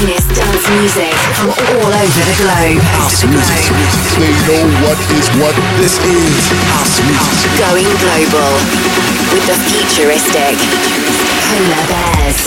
finest dance music from all over the globe. House music. They know what is what. This is house music. Going global with the futuristic Polar Bears.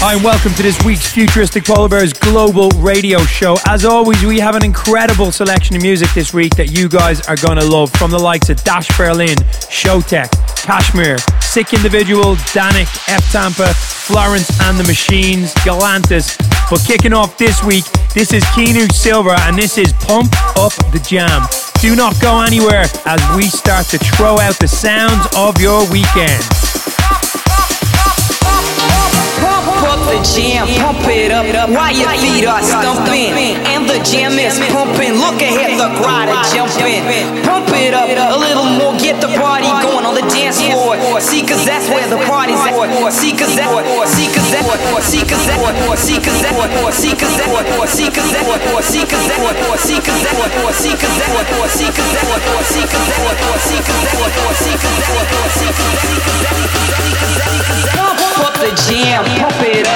Hi, and welcome to this week's Futuristic Polar Bears Global Radio Show. As always, we have an incredible selection of music this week that you guys are going to love from the likes of Dash Berlin, Showtek, KSHMR, Sick Individual, Dannic, F Tampa, Florence and the Machines, Galantis. But kicking off this week, this is Keanu Silva and this is Pump Up the Jam. Do not go anywhere as we start to throw out the sounds of your weekend. The jam, pump it up while your feet are stumping. And the jam is pumping. Look ahead, the crowd are jumping. Pump it up a little more, get the party going on the dance floor. See, cause that's where the party's at. See, cause that, see, cause that, see, cause that, see, cause that, see, cause that, see, cause that, see, cause that, see, cause that, see, cause that, see, cause that, see, cause that, see, Pump up the jam, pump it up,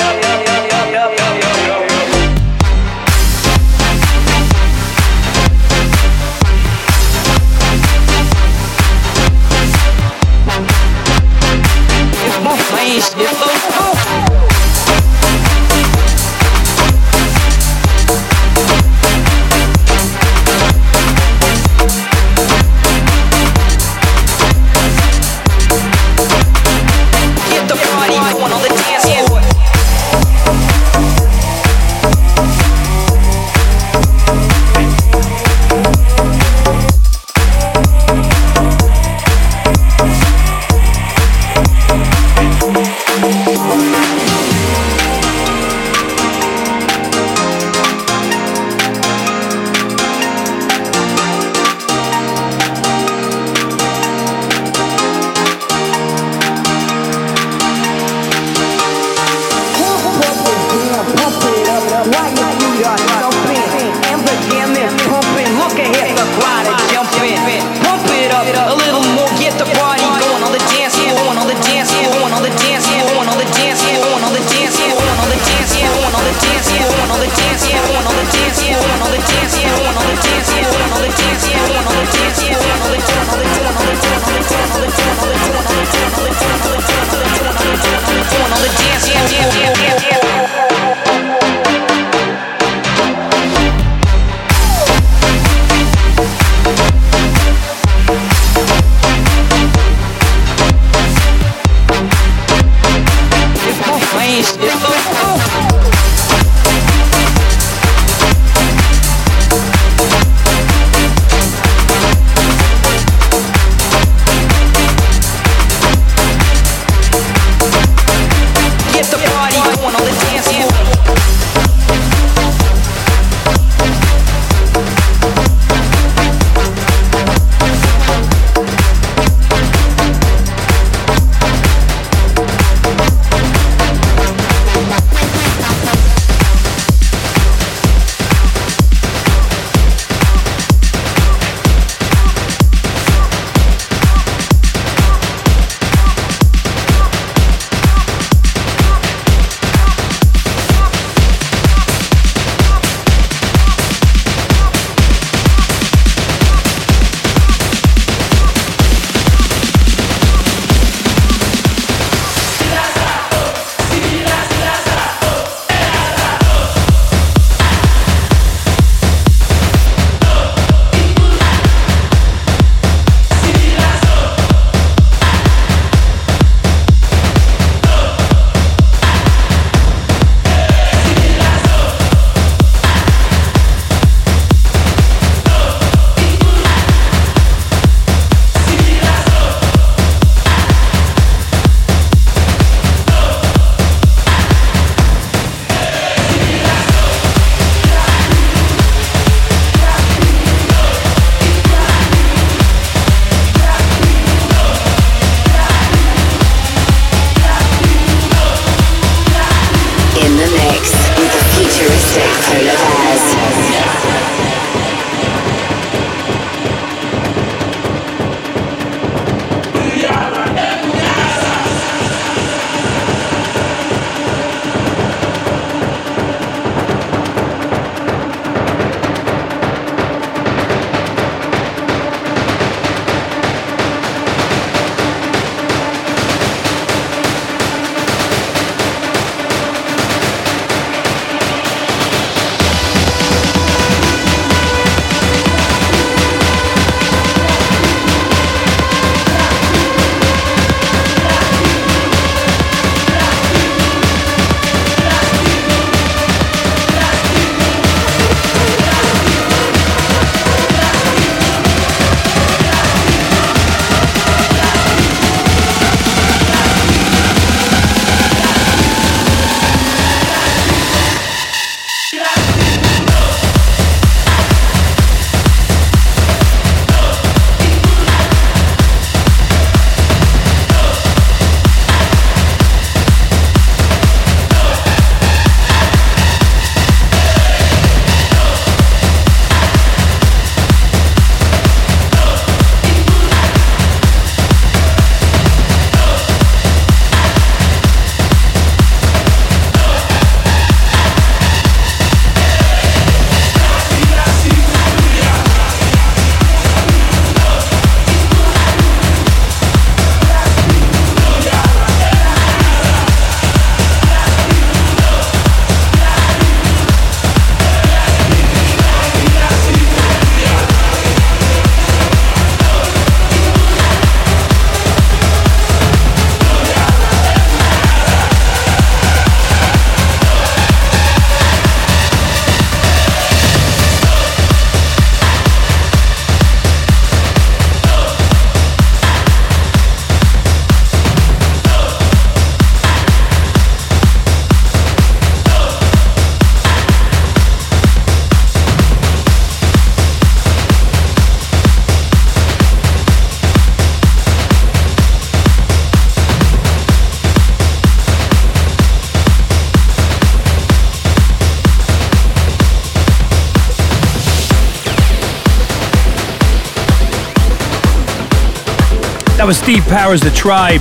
Was Steve Powers, The Tribe,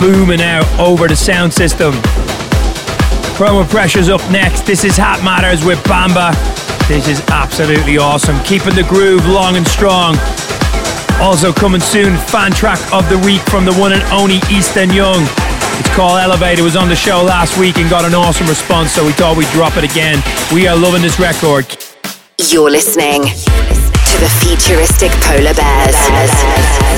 booming out over the sound system. Promo Pressure's up next. This is Hat Matters with Bamba. This is absolutely awesome. Keeping the groove long and strong. Also coming soon, fan track of the week from the one and only Easton Young. It's called Elevator. It was on the show last week and got an awesome response, so we thought we'd drop it again. We are loving this record. You're listening to the futuristic Polar Bears.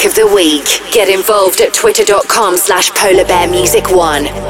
Track of the week. Get involved at twitter.com slash polarbearmusic1.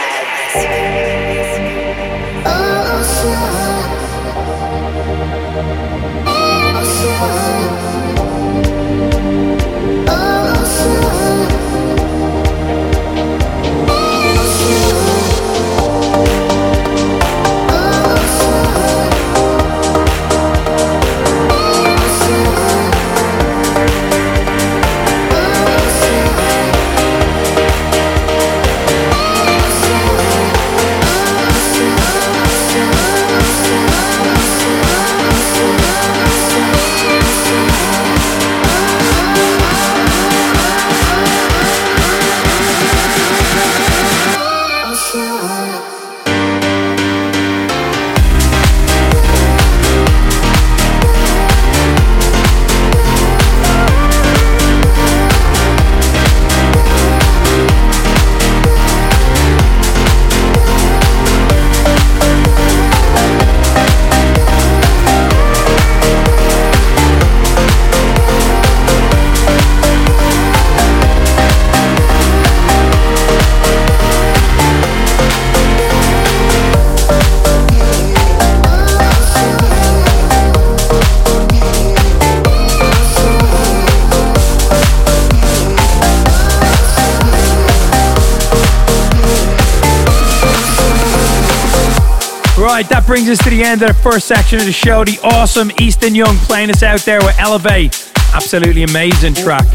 Right, that brings us to the end of the first section of the show. The awesome Easton Young playing us out there with Elevate. Absolutely amazing track.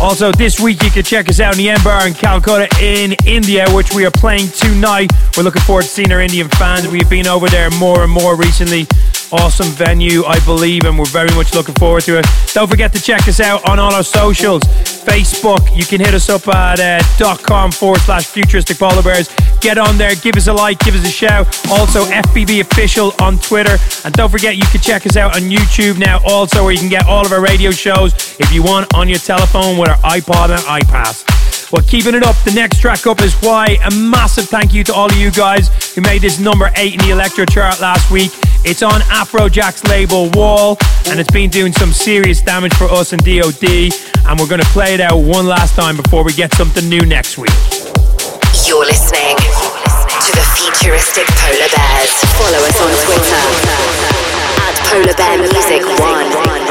Also, this week you can check us out in the M Bar in Calcutta in India, which we are playing tonight. We're looking forward to seeing our Indian fans. We've been over there more and more recently. Awesome venue, I believe, and we're very much looking forward to it. Don't forget to check us out on all our socials. Facebook, you can hit us up at uh, com forward slash futuristic polar bears. Get on there, give us a like, give us a shout. Also, FPB official on Twitter. And don't forget, you can check us out on YouTube now, also, where you can get all of our radio shows if you want on your telephone with our iPod and iPass. Well, keeping it up, the next track up is Why. A massive thank you to all of you guys who made this number eight in the Electro chart last week. It's on Afrojack's label Wall, and it's been doing some serious damage for us in DOD. And we're going to play it out one last time before we get something new next week. You're listening to the futuristic Polar Bears. Follow us on Twitter at Polar Bear Music One.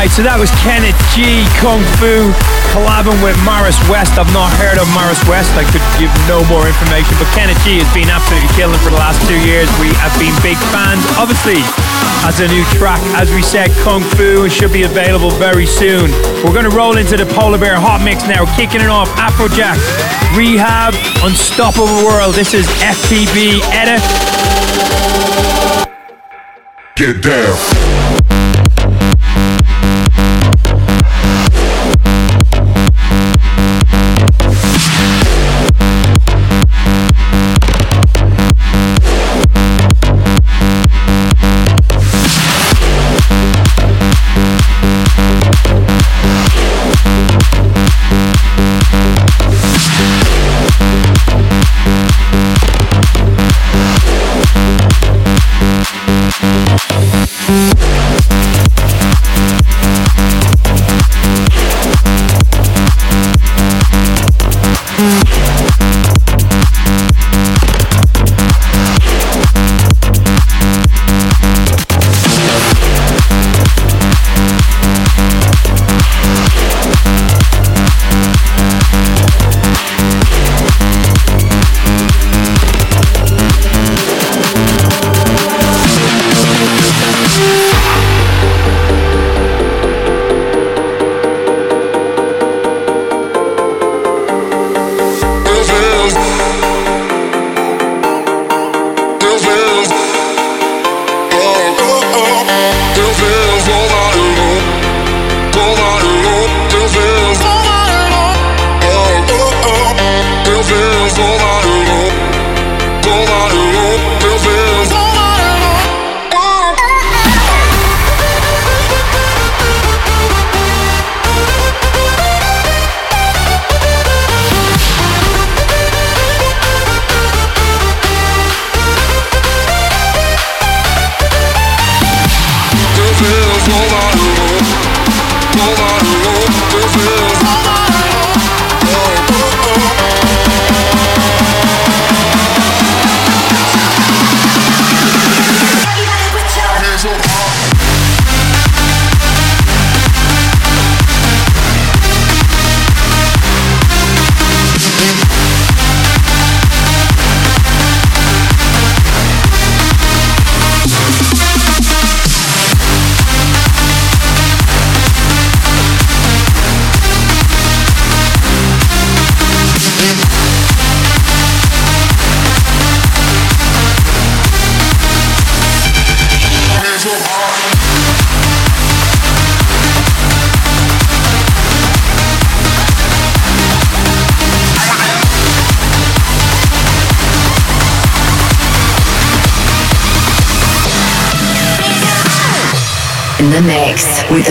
Alright, so that was Kenneth G, Kung Fu, collabing with Morris West. I've not heard of Morris West. I could give no more information, but Kenneth G has been absolutely killing for the last two years. We have been big fans. Obviously, as a new track, as we said, Kung Fu should be available very soon. We're going to roll into the Polar Bear Hot Mix now, kicking it off. Afrojack, R3HAB, Unstoppable World. This is FPB Edit. Get down.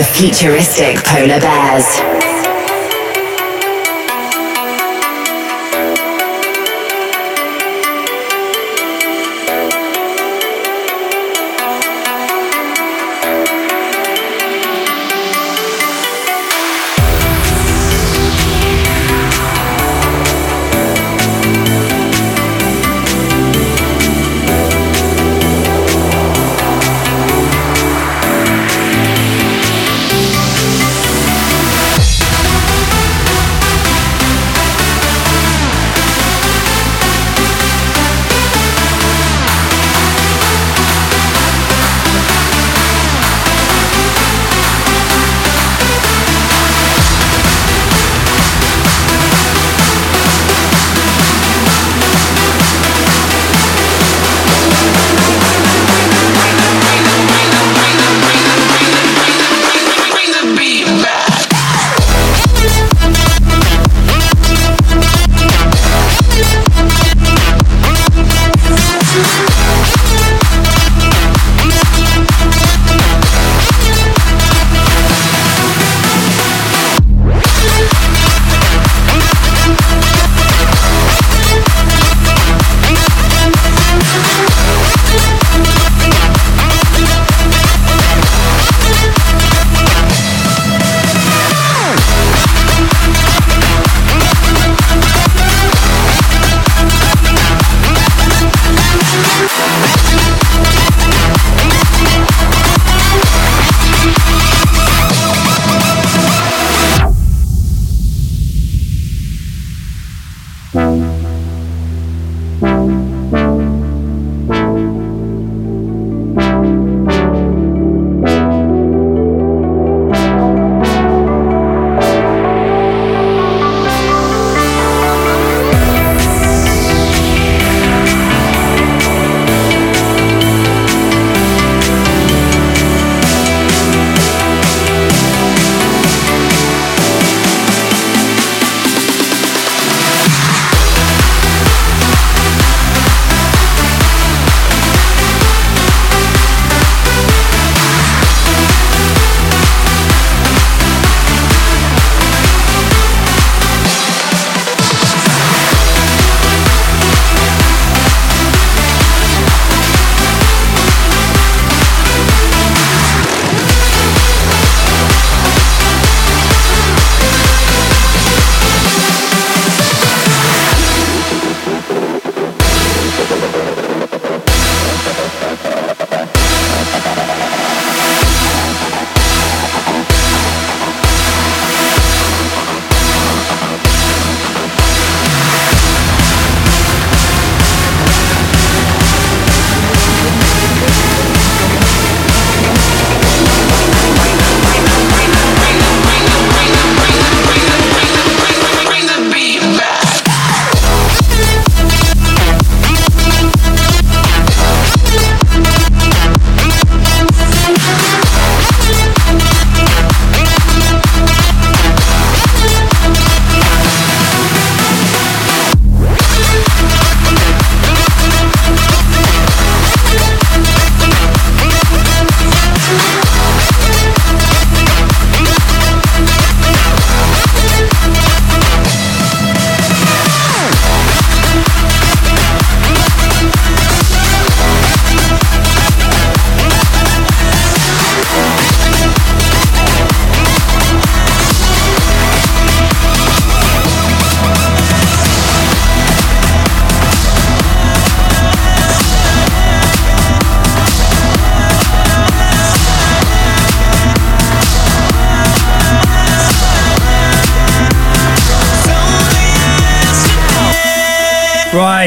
The futuristic Polar Bears.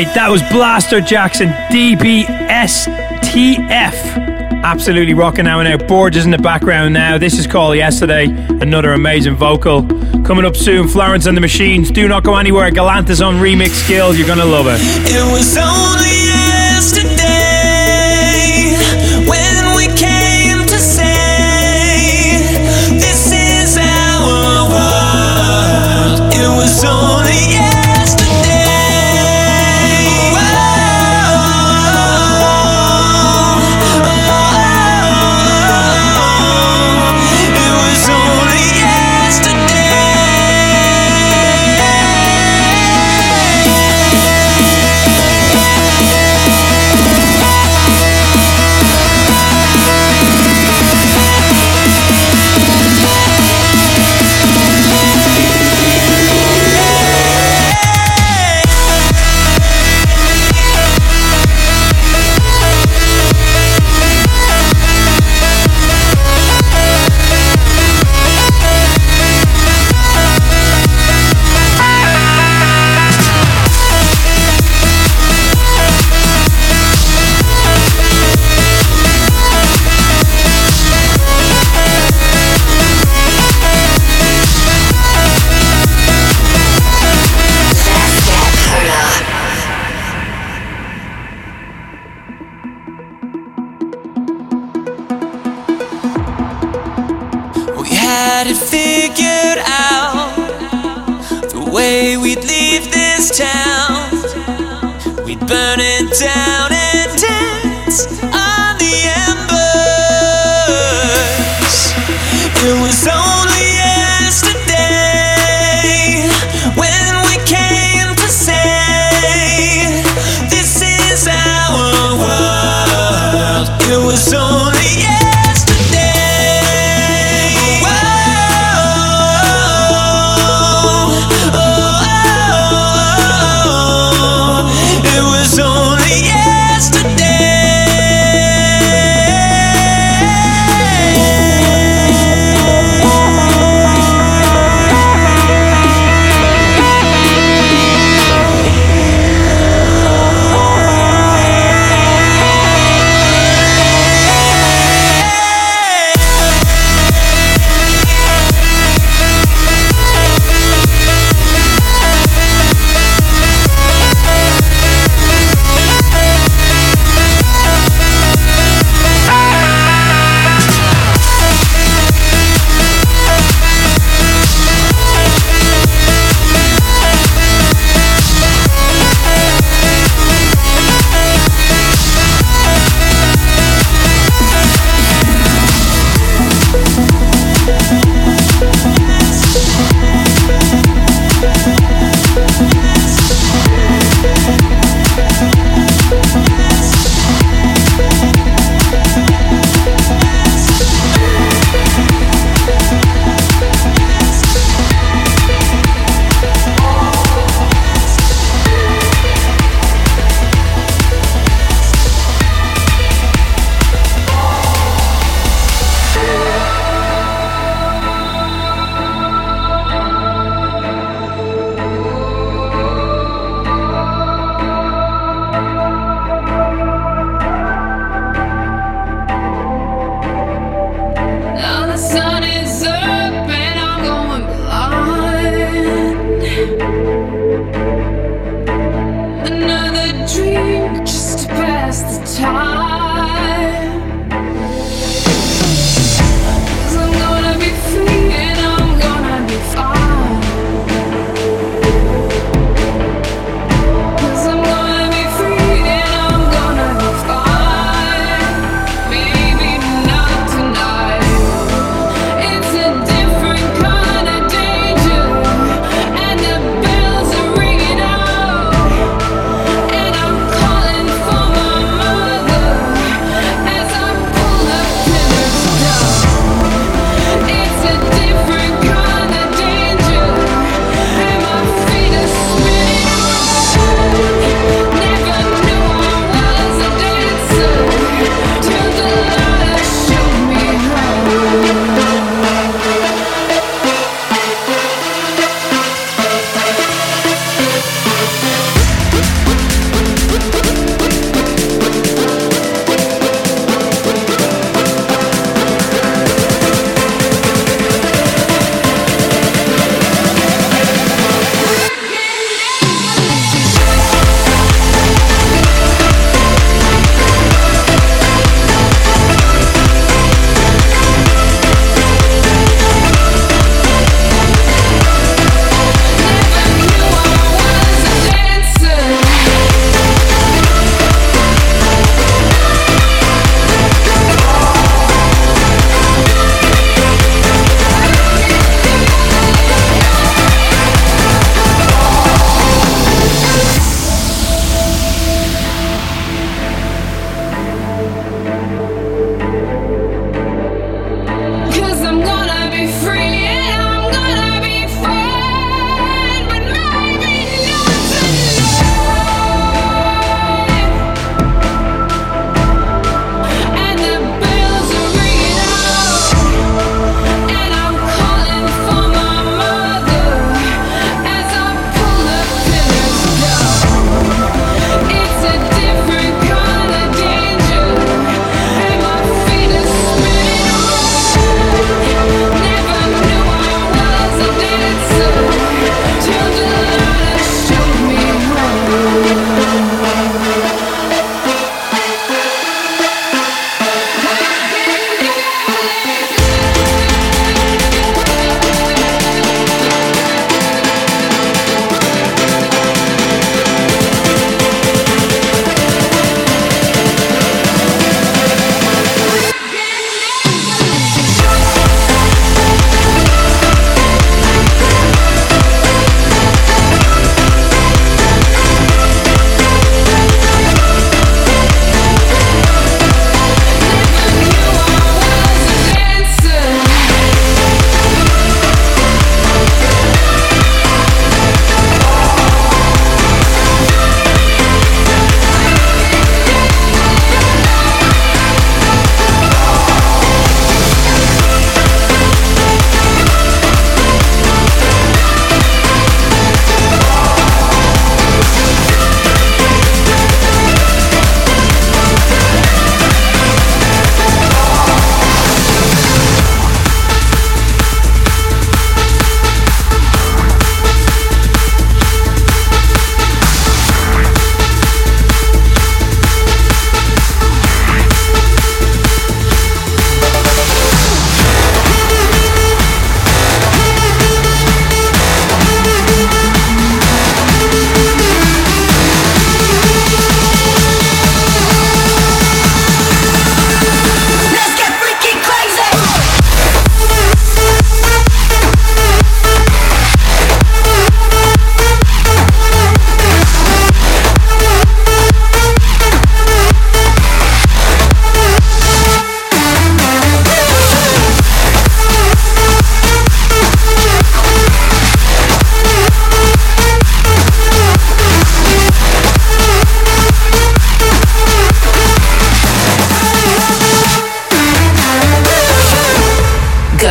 right, that was Blasterjaxx, DBSTF. Absolutely rocking out and out. Borges in the background now. This is called Yesterday. Another amazing vocal. Coming up soon, Florence and the Machines. Do not go anywhere. Galantis on remix skill. You're going to love it. It was only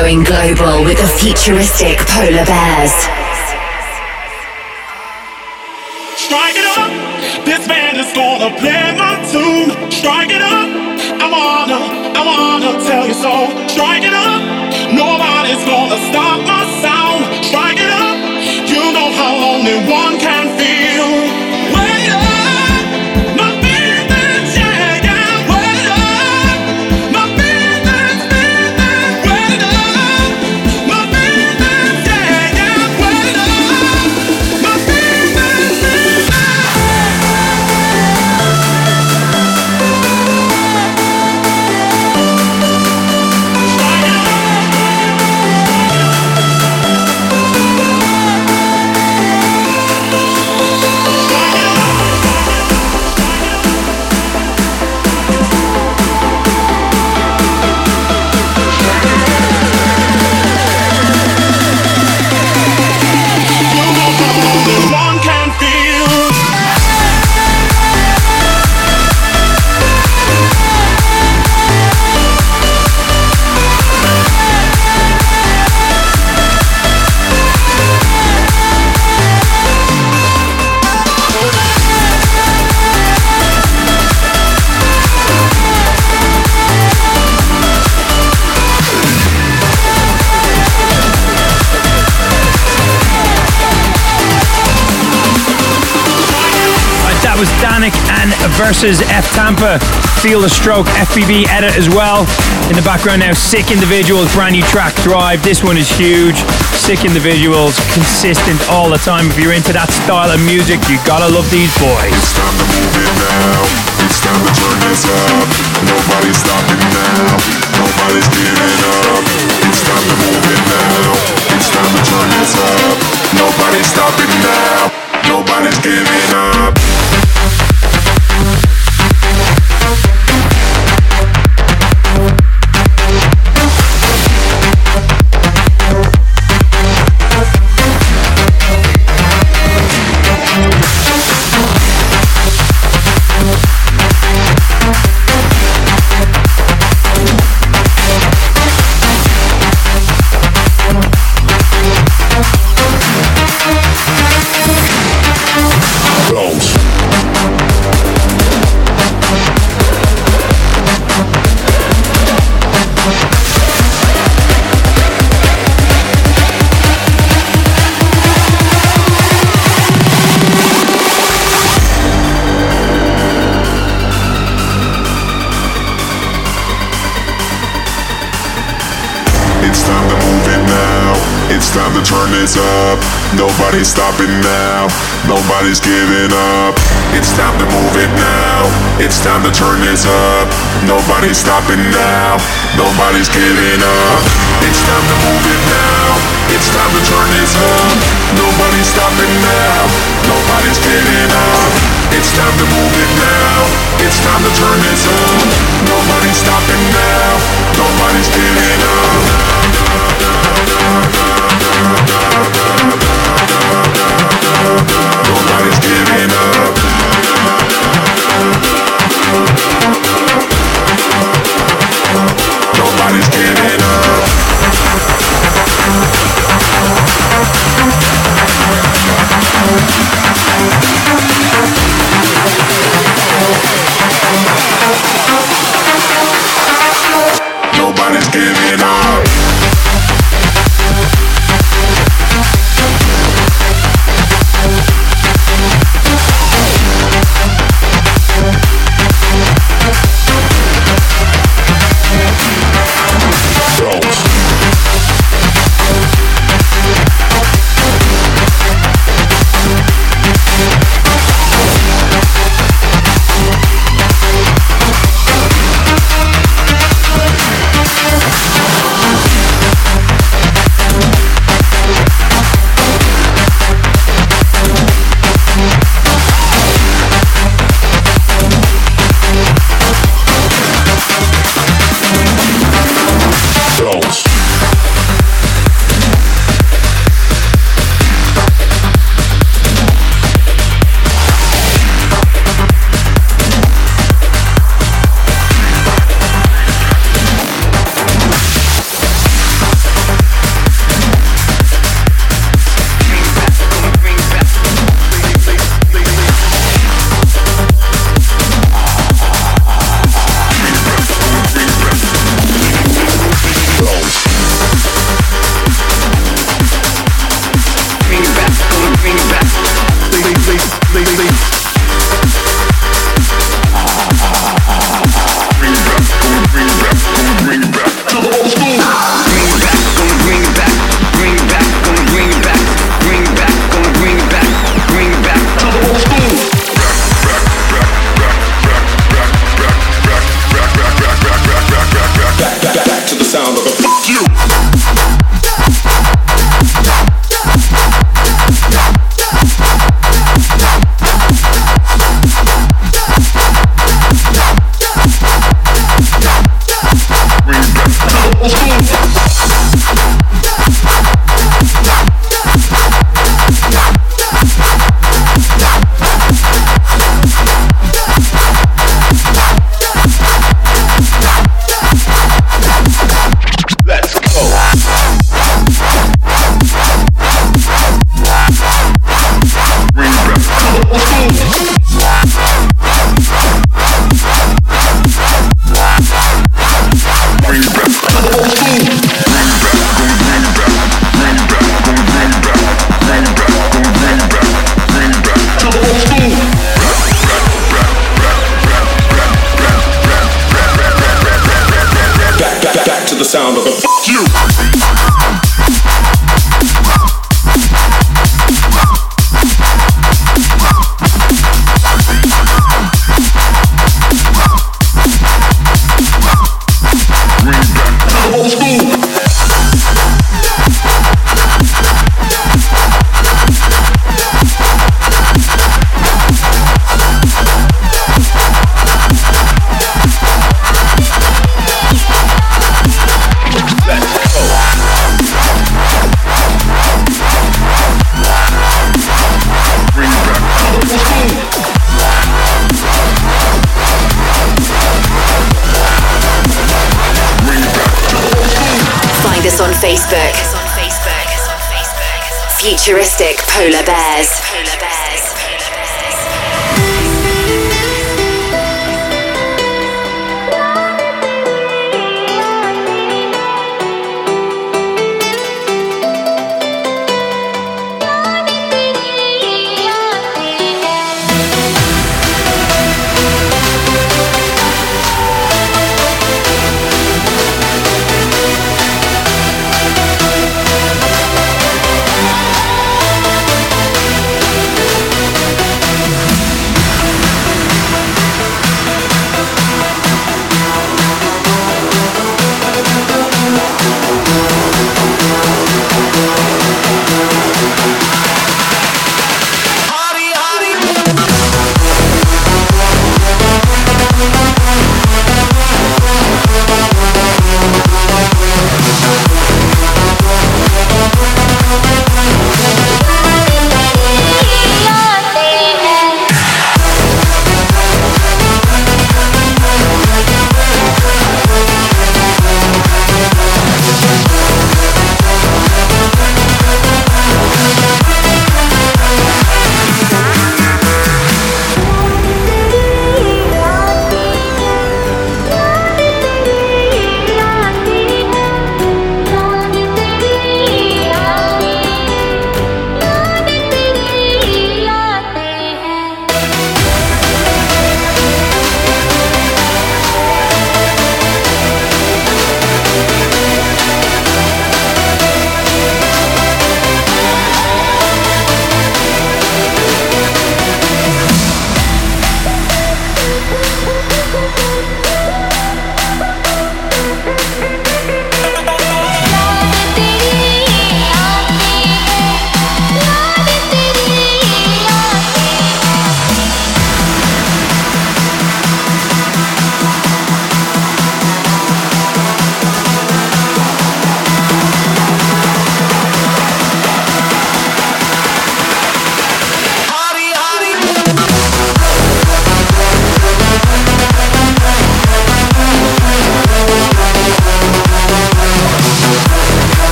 Going global with the futuristic polar bears. Strike it up. This band is gonna play my tune. Strike it up. I wanna, I wanna tell you so. Strike it up. Nobody's gonna stop my sound. Strike it up. You know how lonely one can versus F Tampa. Feel the stroke FPB edit as well. In the background now, Sick Individuals, brand new track Drive. This one is huge. Sick Individuals, consistent all the time. If you're into that style of music, you gotta love these boys. It's time to move it now. It's time to turn this up. Nobody's stopping now. Nobody's giving up. It's time to move it now. It's time to turn this up. Nobody's stopping now. Nobody's giving up. Nobody's stopping now. Nobody's giving up. It's time to move it now. It's time to turn this up. Nobody's stopping now. Nobody's giving up. It's time to move it now. It's time to turn this up. Nobody's stopping now. Nobody's giving up. It's time to move it now. It's time to turn this up. Nobody's stopping now. Nobody's giving up. Futuristic Polar Bears. Polar Bears.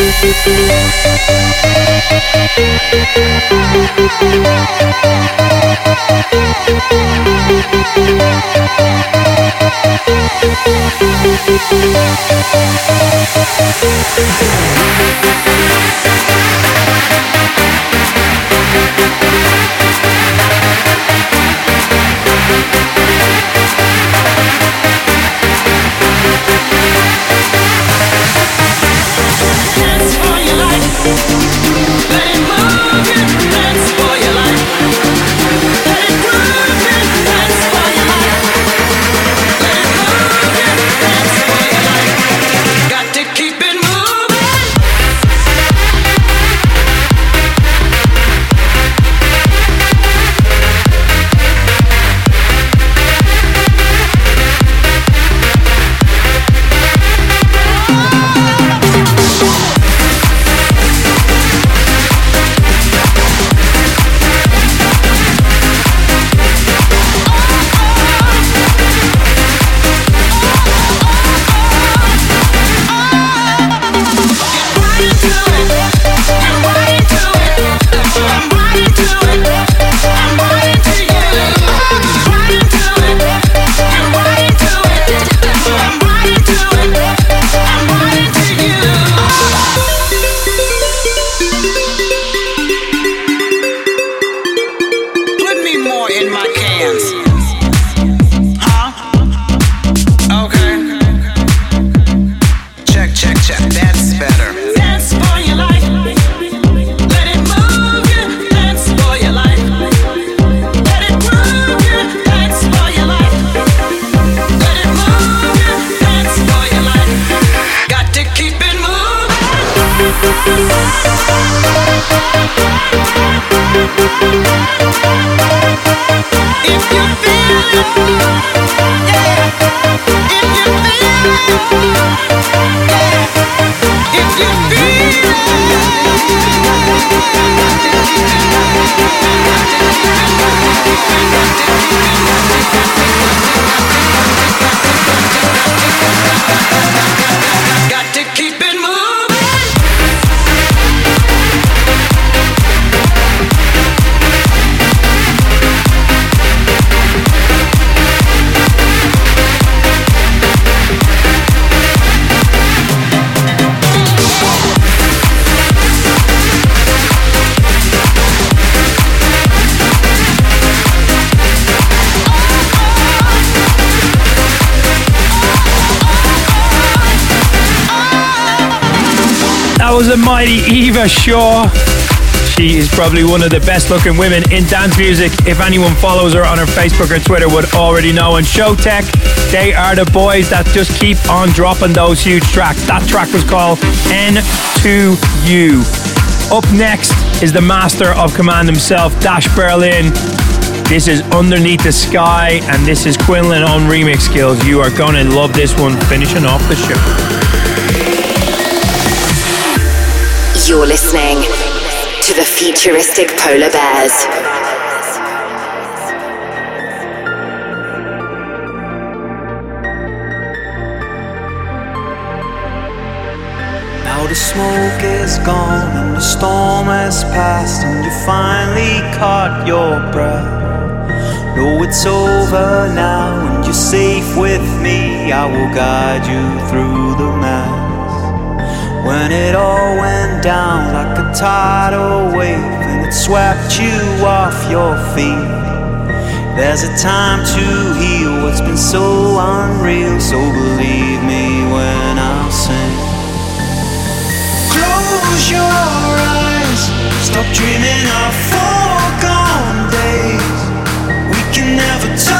Got to keep it was a mighty Eva Shaw. She is probably one of the best looking women in dance music. If anyone follows her on her Facebook or Twitter would already know. And Showtek, they are the boys that just keep on dropping those huge tracks. That track was called N2U. Up next is the master of command himself, Dash Berlin. This is Underneath the Sky, and this is Qulienz on remix skills. You are gonna love this one, finishing off the show. You're listening to the futuristic polar bears. Now the smoke is gone and the storm has passed, and you finally caught your breath. No, it's over now, and you're safe with me. I will guide you through the mess. When it all went down like a tidal wave, and it swept you off your feet. There's a time to heal what's been so unreal, so believe me when I sing. Close your eyes, stop dreaming of foregone days. We can never turn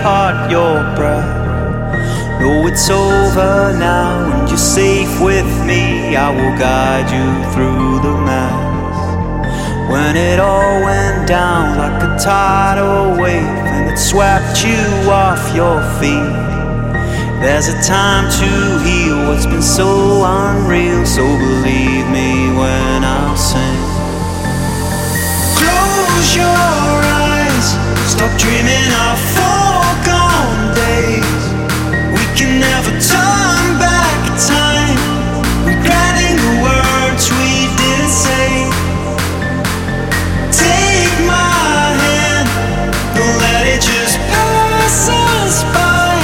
caught your breath. No, it's over now, and you're safe with me. I will guide you through the mess. When it all went down like a tidal wave, and it swept you off your feet. There's a time to heal what's been so unreal, so believe me when I sing. Close your eyes, stop dreaming of foregone days. We can never turn back time, regretting the words we didn't say. Take my hand, don't let it just pass us by.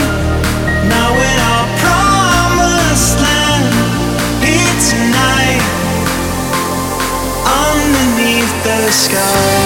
Now in our promised land, here tonight, underneath the sky.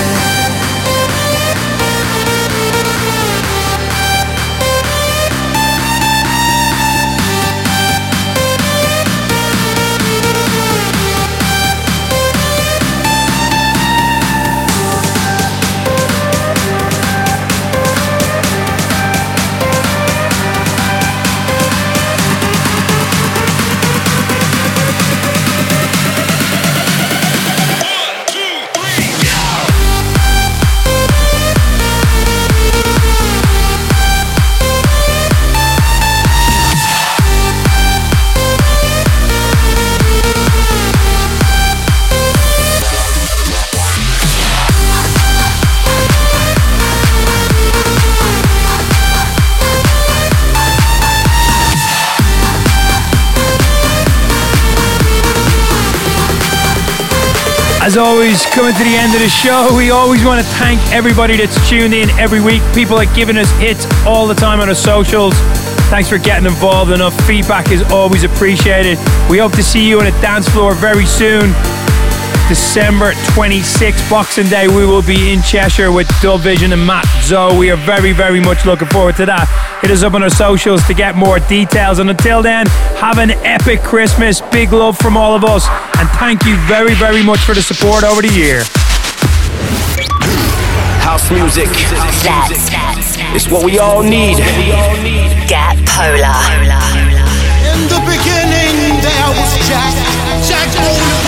As always, coming to the end of the show, we always want to thank everybody that's tuned in every week. People are giving us hits all the time on our socials. Thanks for getting involved. Enough feedback is always appreciated. We hope to see you on a dance floor very soon. December 26th, Boxing Day, we will be in Cheshire with DubVision and Matt Zo. We are very, very much looking forward to that. Hit us up on our socials to get more details. And until then, have an epic Christmas. Big love from all of us. And thank you very, very much for the support over the year. House music. That's It's what we all need. Get Polar. In the beginning, there was Jack. Jack oh,